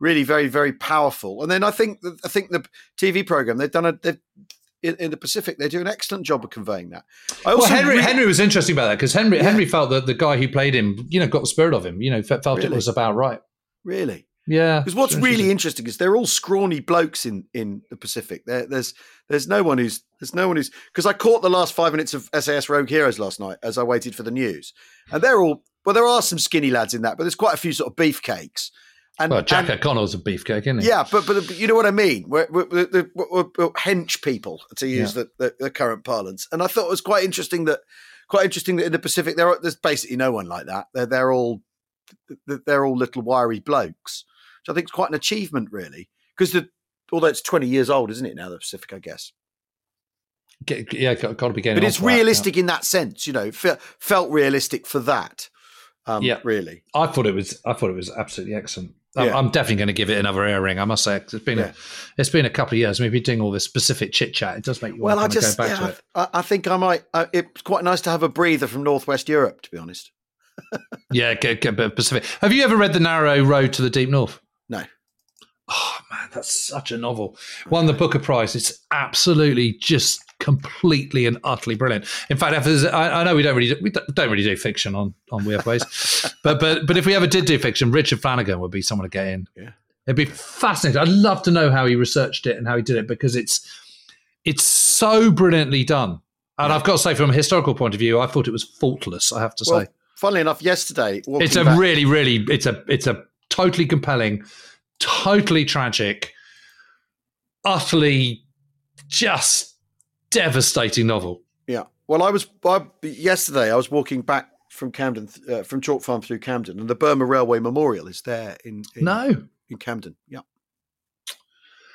really, very, very powerful. And then I think I think the TV program they've done a they've in, in the Pacific they do an excellent job of conveying that. I Well, Henry really- Henry was interesting about that because Henry Yeah. Henry felt that the guy who played him, you know, got the spirit of him. You know, fe- felt it was about right. really Yeah, Because what's it's really interesting. interesting is they're all scrawny blokes in in the Pacific. There, there's there's no one who's there's no one who's because I caught the last five minutes of SAS Rogue Heroes last night as I waited for the news, and they're all well. There are some skinny lads in that, but there's quite a few sort of beefcakes. And, Well, Jack and- O'Connell's a beefcake, isn't he? yeah, but, but you know what I mean. We're, we're, we're, we're, hench people to use the, the, the current parlance, and I thought it was quite interesting that quite interesting that in the Pacific there are, there's basically no one like that. They're they're all they're all little wiry blokes, which I think is quite an achievement, really. Because the although it's twenty years old, isn't it now? The Pacific, I guess, Get- yeah, got, got to be getting. but it's to that, yeah. realistic in that sense. You know, fe- felt realistic for that. Um, Yeah. really. I thought it was. I thought it was absolutely excellent. I'm, Yeah. I'm definitely going to give it another airing. I must say, it's been Yeah. a, it's been a couple of years. We've been doing all this specific chit chat. It does make you Well, I just, go back yeah, to it. I, I think I might. Uh, it's quite nice to have a breather from Northwest Europe, to be honest. Yeah, get, get a bit of Pacific. Have you ever read The Narrow Road to the Deep North? No. Oh man, that's such a novel. Won the Booker Prize. It's absolutely just completely and utterly brilliant. In fact, if there's, I, I know we don't really do, we don't really do fiction on on Weird Ways, but but but if we ever did do fiction, Richard Flanagan would be someone to get in. Yeah. It'd be fascinating. I'd love to know how he researched it and how he did it because it's it's so brilliantly done. And I've got to say, from a historical point of view, I thought it was faultless. I have to Well, say, funnily enough, yesterday, it's a back- really, really, it's a it's a totally compelling, totally tragic, utterly just devastating novel. Yeah. Well, I was I, yesterday. I was walking back from Camden, uh, from Chalk Farm through Camden, and the Burma Railway Memorial is there in, in No, in Camden. Yeah.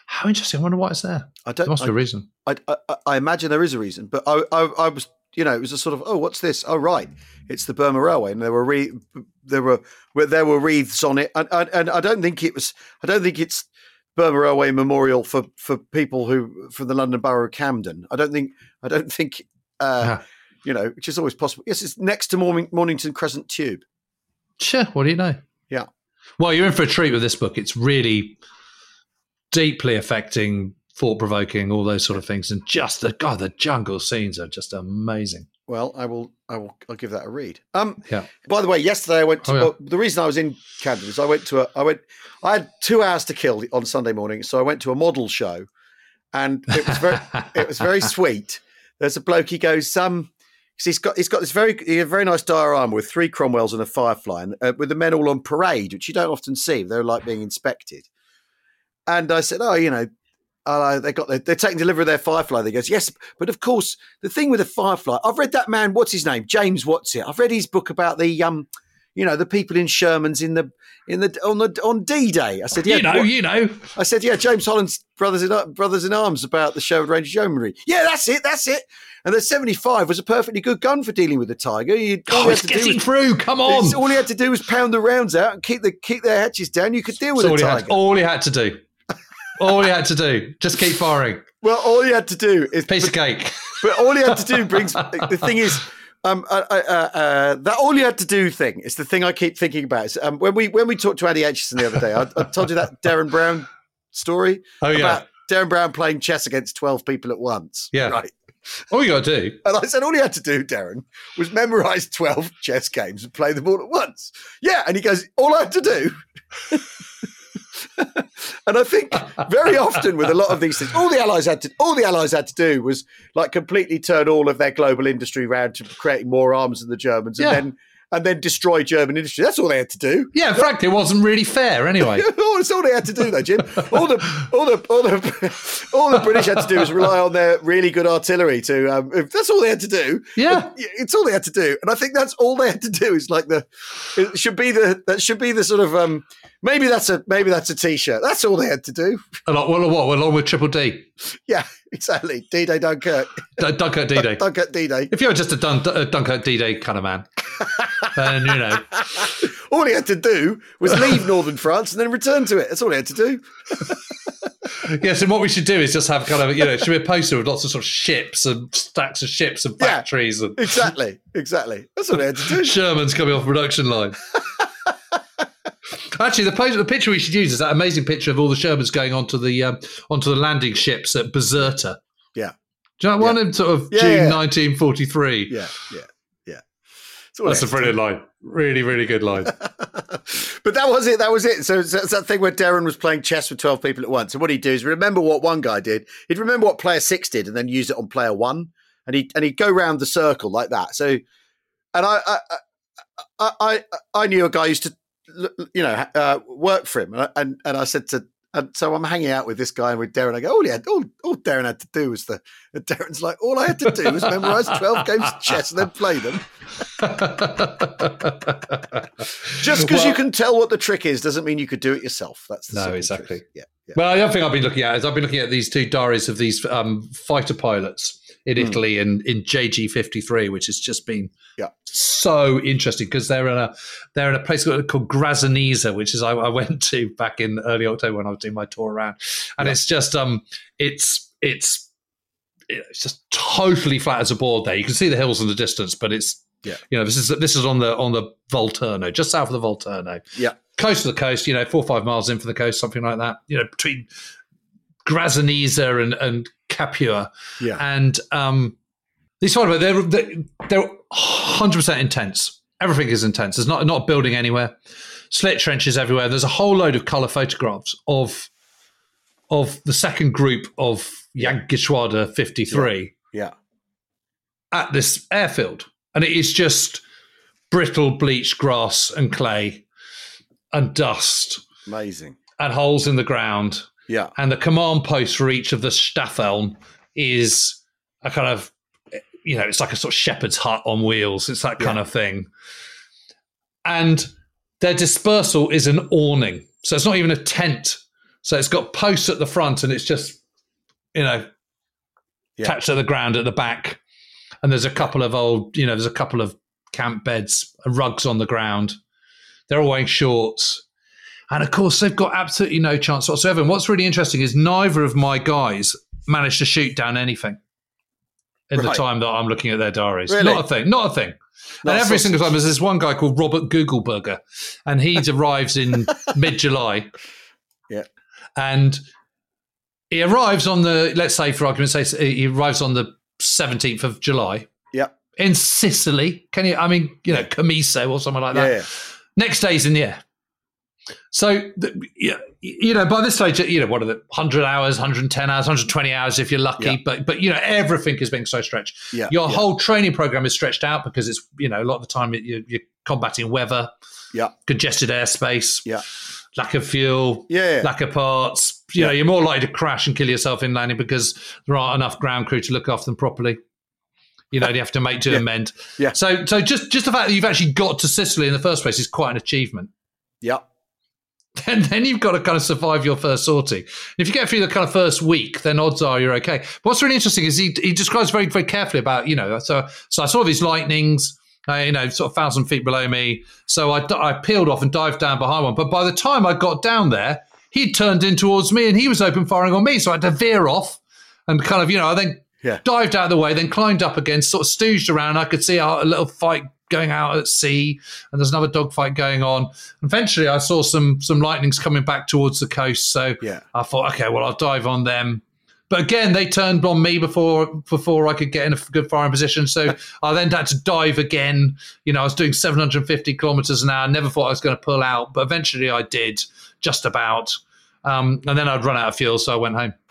how interesting. I wonder why it's there. I don't. There must I, be a reason. I, I, I imagine there is a reason, but I, I, I was, you know, it was a sort of, oh, what's this? Oh, right, it's the Burma Railway, and there were re- there were there were wreaths on it, and, and, and I don't think it was, I don't think it's Burma Railway Memorial for for people who for the London Borough of Camden. I don't think, I don't think, uh, Ah. you know, which is always possible. Yes, it's next to Morning, Mornington Crescent Tube. Sure. What do you know? Yeah. Well, you're in for a treat with this book. It's really deeply affecting, thought provoking, all those sort of things, and just the God, the jungle scenes are just amazing. Well, I will, I will, I'll give that a read. Um, Yeah. By the way, yesterday I went to. Oh, yeah. well, the reason I was in Camden is I went to a. I went. I had two hours to kill on Sunday morning, so I went to a model show, and it was very. it was very sweet. There's a bloke. He goes, um, 'cause he's got he's got this very he had a very nice diorama with three Cromwells and a Firefly, and uh, with the men all on parade, which you don't often see. They're like being inspected. And I said, oh, you know, uh, they got their, they're taking delivery of their Firefly. They goes, yes, but of course the thing with the Firefly, I've read that man. What's his name? James. What's it? I've read his book about the um, you know, the people in Sherman's in the in the on the on D Day. I said, yeah, you know, what- you know. I said, yeah, James Holland's brothers in brothers in arms about the Sherwood Rangers Yeomanry. Yeah, that's it, that's it. And the seventy five was a perfectly good gun for dealing with the tiger. You, all, Oh, it's had to do getting was, through. Come on. all he had to do was pound the rounds out and keep the keep their hatches down. You could deal with That's the all, he had, all he had to do. All he had to do. Just keep firing. well, all you had to do is Piece of cake. But all you had to do brings the thing is um uh, uh, uh, that all you had to do thing is the thing I keep thinking about. Is, um, when we when we talked to Andy Aitchison the other day, I, I told you that Derren Brown story Oh yeah. about Derren Brown playing chess against twelve people at once. Yeah. right. All you got to do. And I said all you had to do, Derren, was memorize twelve chess games and play them all at once. Yeah, and he goes, all I had to do. And I think very often with a lot of these things, all the allies had to all the allies had to do was like completely turn all of their global industry around to creating more arms than the Germans, and Yeah. then and then destroy German industry. That's all they had to do. Yeah, frankly, it wasn't really fair anyway. That's all they had to do, though, Jim. All the, all the, all the, all the British had to do was rely on their really good artillery to. Um, if that's all they had to do. Yeah. it's all they had to do, and I think that's all they had to do. Is like the, it should be the that should be the sort of um, maybe that's a maybe that's a t-shirt. That's all they had to do. A lot, well, what? Along with Triple D. Yeah, exactly. D-Day Dunkirk, D- Dunkirk D Day. Dunkirk D-Day. If you're just a Dun- a Dunkirk D Day kind of man, then, you know. All he had to do was leave northern France and then return to it. That's all he had to do. Yes, and what we should do is just have kind of, you know, it should be a poster with lots of sort of ships and stacks of ships and Yeah. factories and Exactly, exactly. That's all he had to do. Sherman's coming off production line. Actually, the, poster, the picture we should use is that amazing picture of all the Shermans going onto the um, onto the landing ships at Bizerta. Yeah. Do you know that one in sort of Yeah, June yeah. 1943? Yeah, yeah, yeah. That's, all he That's a had to brilliant line. Really, really good line. but that was it. That was it. So it's, it's that thing where Derren was playing chess with 12 people at once. And what he'd do is remember what one guy did. He'd remember what player six did and then use it on player one. And he'd, and he'd go round the circle like that. So, and I, I, I, I, I knew a guy who used to, you know, uh, work for him. And, I- and, and I said to, and so I'm hanging out with this guy and with Derren. I go, all had, all, all Derren had to do was the, and Derren's like, all I had to do was memorize 12 games of chess and then play them. Just because you can tell what the trick is doesn't mean you could do it yourself. That's the No, exactly. Yeah, yeah. Well, the other thing I've been looking at is I've been looking at these two diaries of these um, fighter pilots in Italy and in JG fifty three, which has just been Yeah. so interesting because they're in a they're in a place called, called Grazzanise, which is I, I went to back in early October when I was doing my tour around, and it's just um it's it's it's just totally flat as a board there. You can see the hills in the distance, but it's Yeah. you know this is this is on the on the Volturno, just south of the Volturno Yeah. close to the coast, you know, four or five miles in from the coast, something like that, you know, between Grazzanise and, and Capua. Yeah. And um, these photos, they're, they're, they're 100% intense. Everything is intense. There's not, not a building anywhere, slit trenches everywhere. There's a whole load of color photographs of of the second group of Jagdgeschwader 53 Yeah. at this airfield. And it is just brittle bleached grass and clay and dust Amazing. and holes in the ground. Yeah. And the command post for each of the Staffeln is a kind of, you know, it's like a sort of shepherd's hut on wheels. It's that kind Yeah. of thing. And their dispersal is an awning. So it's not even a tent. So it's got posts at the front and it's just, you know, Yeah. attached to the ground at the back. And there's a couple of old, you know, there's a couple of camp beds, rugs on the ground. They're all wearing shorts. And of course, they've got absolutely no chance whatsoever. And what's really interesting is neither of my guys managed to shoot down anything in the time that I'm looking at their diaries. Really? Not a thing. Not a thing. Not and every single time, there's this one guy called Robert Googleberger, and he arrives in mid July. Yeah. And he arrives on the, let's say, for argument's sake, he arrives on the 17th of July Yeah. in Sicily. Can you, I mean, you know, Comiso or something like that. Yeah. yeah. Next day's in the air. So, you know, by this stage, you know, what are the 100 hours, 110 hours, 120 hours if you're lucky. Yeah. But, but you know, everything is being so stretched. Yeah. Your yeah. whole training program is stretched out because it's, you know, a lot of the time you're, you're combating weather, Yeah. congested airspace, Yeah. lack of fuel, Yeah. lack of parts. You know, you're more likely to crash and kill yourself in landing because there aren't enough ground crew to look after them properly. You know, you have to make do and mend. Yeah. So, so just just the fact that you've actually got to Sicily in the first place is quite an achievement. Yeah. And then you've got to kind of survive your first sortie. If you get through the kind of first week, then odds are you're okay. But what's really interesting is he, he describes very, very carefully about, you know, so so I saw these lightnings, uh, you know, sort of thousand feet below me. So I, I peeled off and dived down behind one. But by the time I got down there, he'd turned in towards me and he was open firing on me. So I had to veer off and kind of, you know, I then Yeah. dived out of the way, then climbed up again, sort of stooged around. I could see a, a little fight going out at sea, and there's another dogfight going on. Eventually, I saw some some lightnings coming back towards the coast, so Yeah. I thought, okay, well, I'll dive on them. But again, they turned on me before before I could get in a good firing position. So I then had to dive again. You know, I was doing 750 kilometers an hour. Never thought I was going to pull out, but eventually I did, just about. Um, and then I'd run out of fuel, so I went home.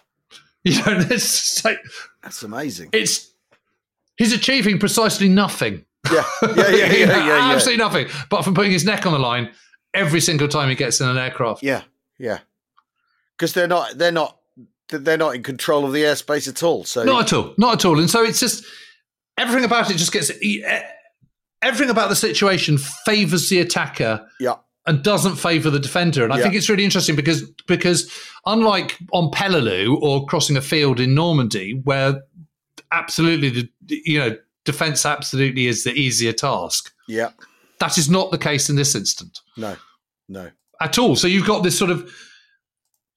You know, it's like That's amazing. it's he's achieving precisely nothing. Yeah. Yeah. Yeah. Yeah. Yeah. Yeah. absolutely nothing, but from putting his neck on the line every single time he gets in an aircraft. Yeah. Yeah. Because they're not. They're not. They're not in control of the airspace at all. So Not at all, not at all. And so it's just everything about it just gets everything about the situation favors the attacker yeah. and doesn't favor the defender. And I Yeah. think it's really interesting because because unlike on Peleliu or crossing a field in Normandy, where absolutely the you know defense absolutely is the easier task. Yeah. That is not the case in this instant No. No. at all. So you've got this sort of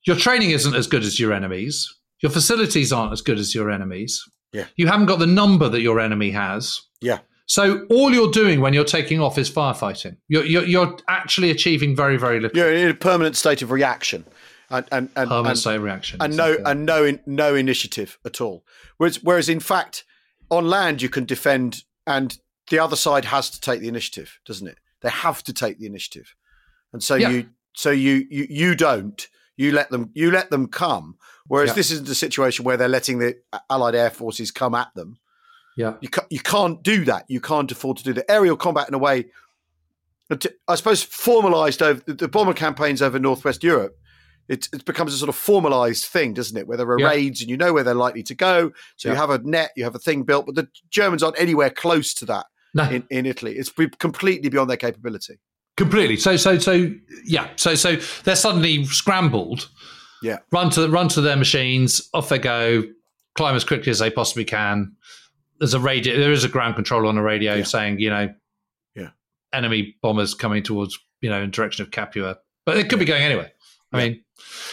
your training isn't as good as your enemies. Your facilities aren't as good as your enemies. Yeah. You haven't got the number that your enemy has. Yeah. So all you're doing when you're taking off is firefighting. You're, you're, you're actually achieving very, very little You're in a permanent state of reaction, and and and, permanent and, state reaction. and no and no no initiative at all. Whereas whereas in fact on land you can defend, and the other side has to take the initiative, doesn't it? They have to take the initiative, and so Yeah. you so you you you don't. You let them you let them come. Whereas Yeah. this isn't a situation where they're letting the uh, Allied air forces come at them. yeah. You ca- you can't do that. You can't afford to do that. Aerial combat in a way, I suppose, formalised over the bomber campaigns over Northwest Europe. It, it becomes a sort of formalised thing, doesn't it? Where there are Yeah. raids and you know where they're likely to go. So you have a net, you have a thing built, but the Germans aren't anywhere close to that No, in, in Italy. It's completely beyond their capability. completely. So, so, so, yeah. So, so they're suddenly scrambled. Yeah. Run to run to their machines. Off they go. climb as quickly as they possibly can. There's a radio. There is a ground control on a radio Yeah. saying, you know, Yeah. enemy bombers coming towards, you know, in direction of Capua, but it could be going anywhere. I mean,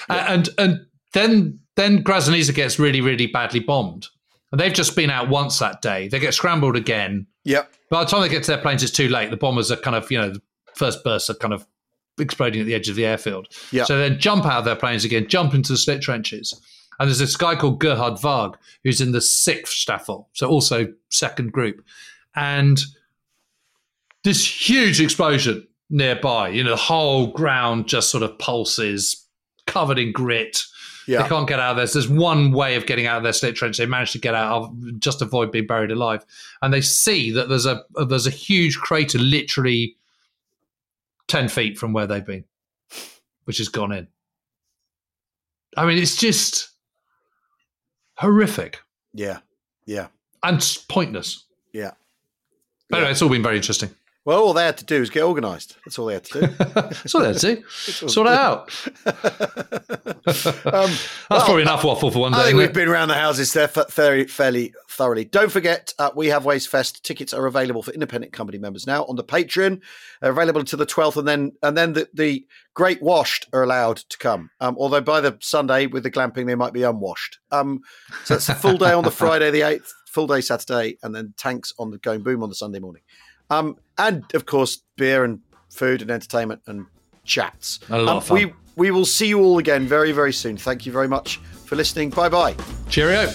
a- and and then then Grazzanise gets really really badly bombed, and they've just been out once that day. They get scrambled again. Yep. By the time they get to their planes, it's too late. The bombers are kind of, you know, the first bursts are kind of exploding at the edge of the airfield. Yeah. So then jump out of their planes again, jump into the slit trenches. And there's this guy called Gerhard Varg, who's in the sixth Staffel, so also second group. And this huge explosion nearby, you know, the whole ground just sort of pulses, covered in grit. They can't get out of this. There's one way of getting out of their slit trench. They managed to get out of just avoid being buried alive. And they see that there's a there's a huge crater literally ten feet from where they've been, which has gone in. I mean, it's just horrific Yeah. Yeah. and pointless. Yeah. But anyway, it's all been very interesting. Well, all they had to do was get organised. That's all they had to do. That's all there to see. Sort it out. um, That's probably enough waffle for one day. I think we've it? been around the houses there fairly, fairly thoroughly. Don't forget, uh, we have Ways Fest tickets are available for independent company members now on the Patreon, They're available until the twelfth, and then and then the, the Great Washed are allowed to come. Um, although by the Sunday with the glamping, they might be unwashed. Um, so it's a full day on the Friday the eighth, full day Saturday, and then tanks on the going boom on the Sunday morning. Um, and of course, beer and food and entertainment and chats. A lot Um, of fun. We we will see you all again very very soon. Thank you very much for listening. Bye bye. Cheerio.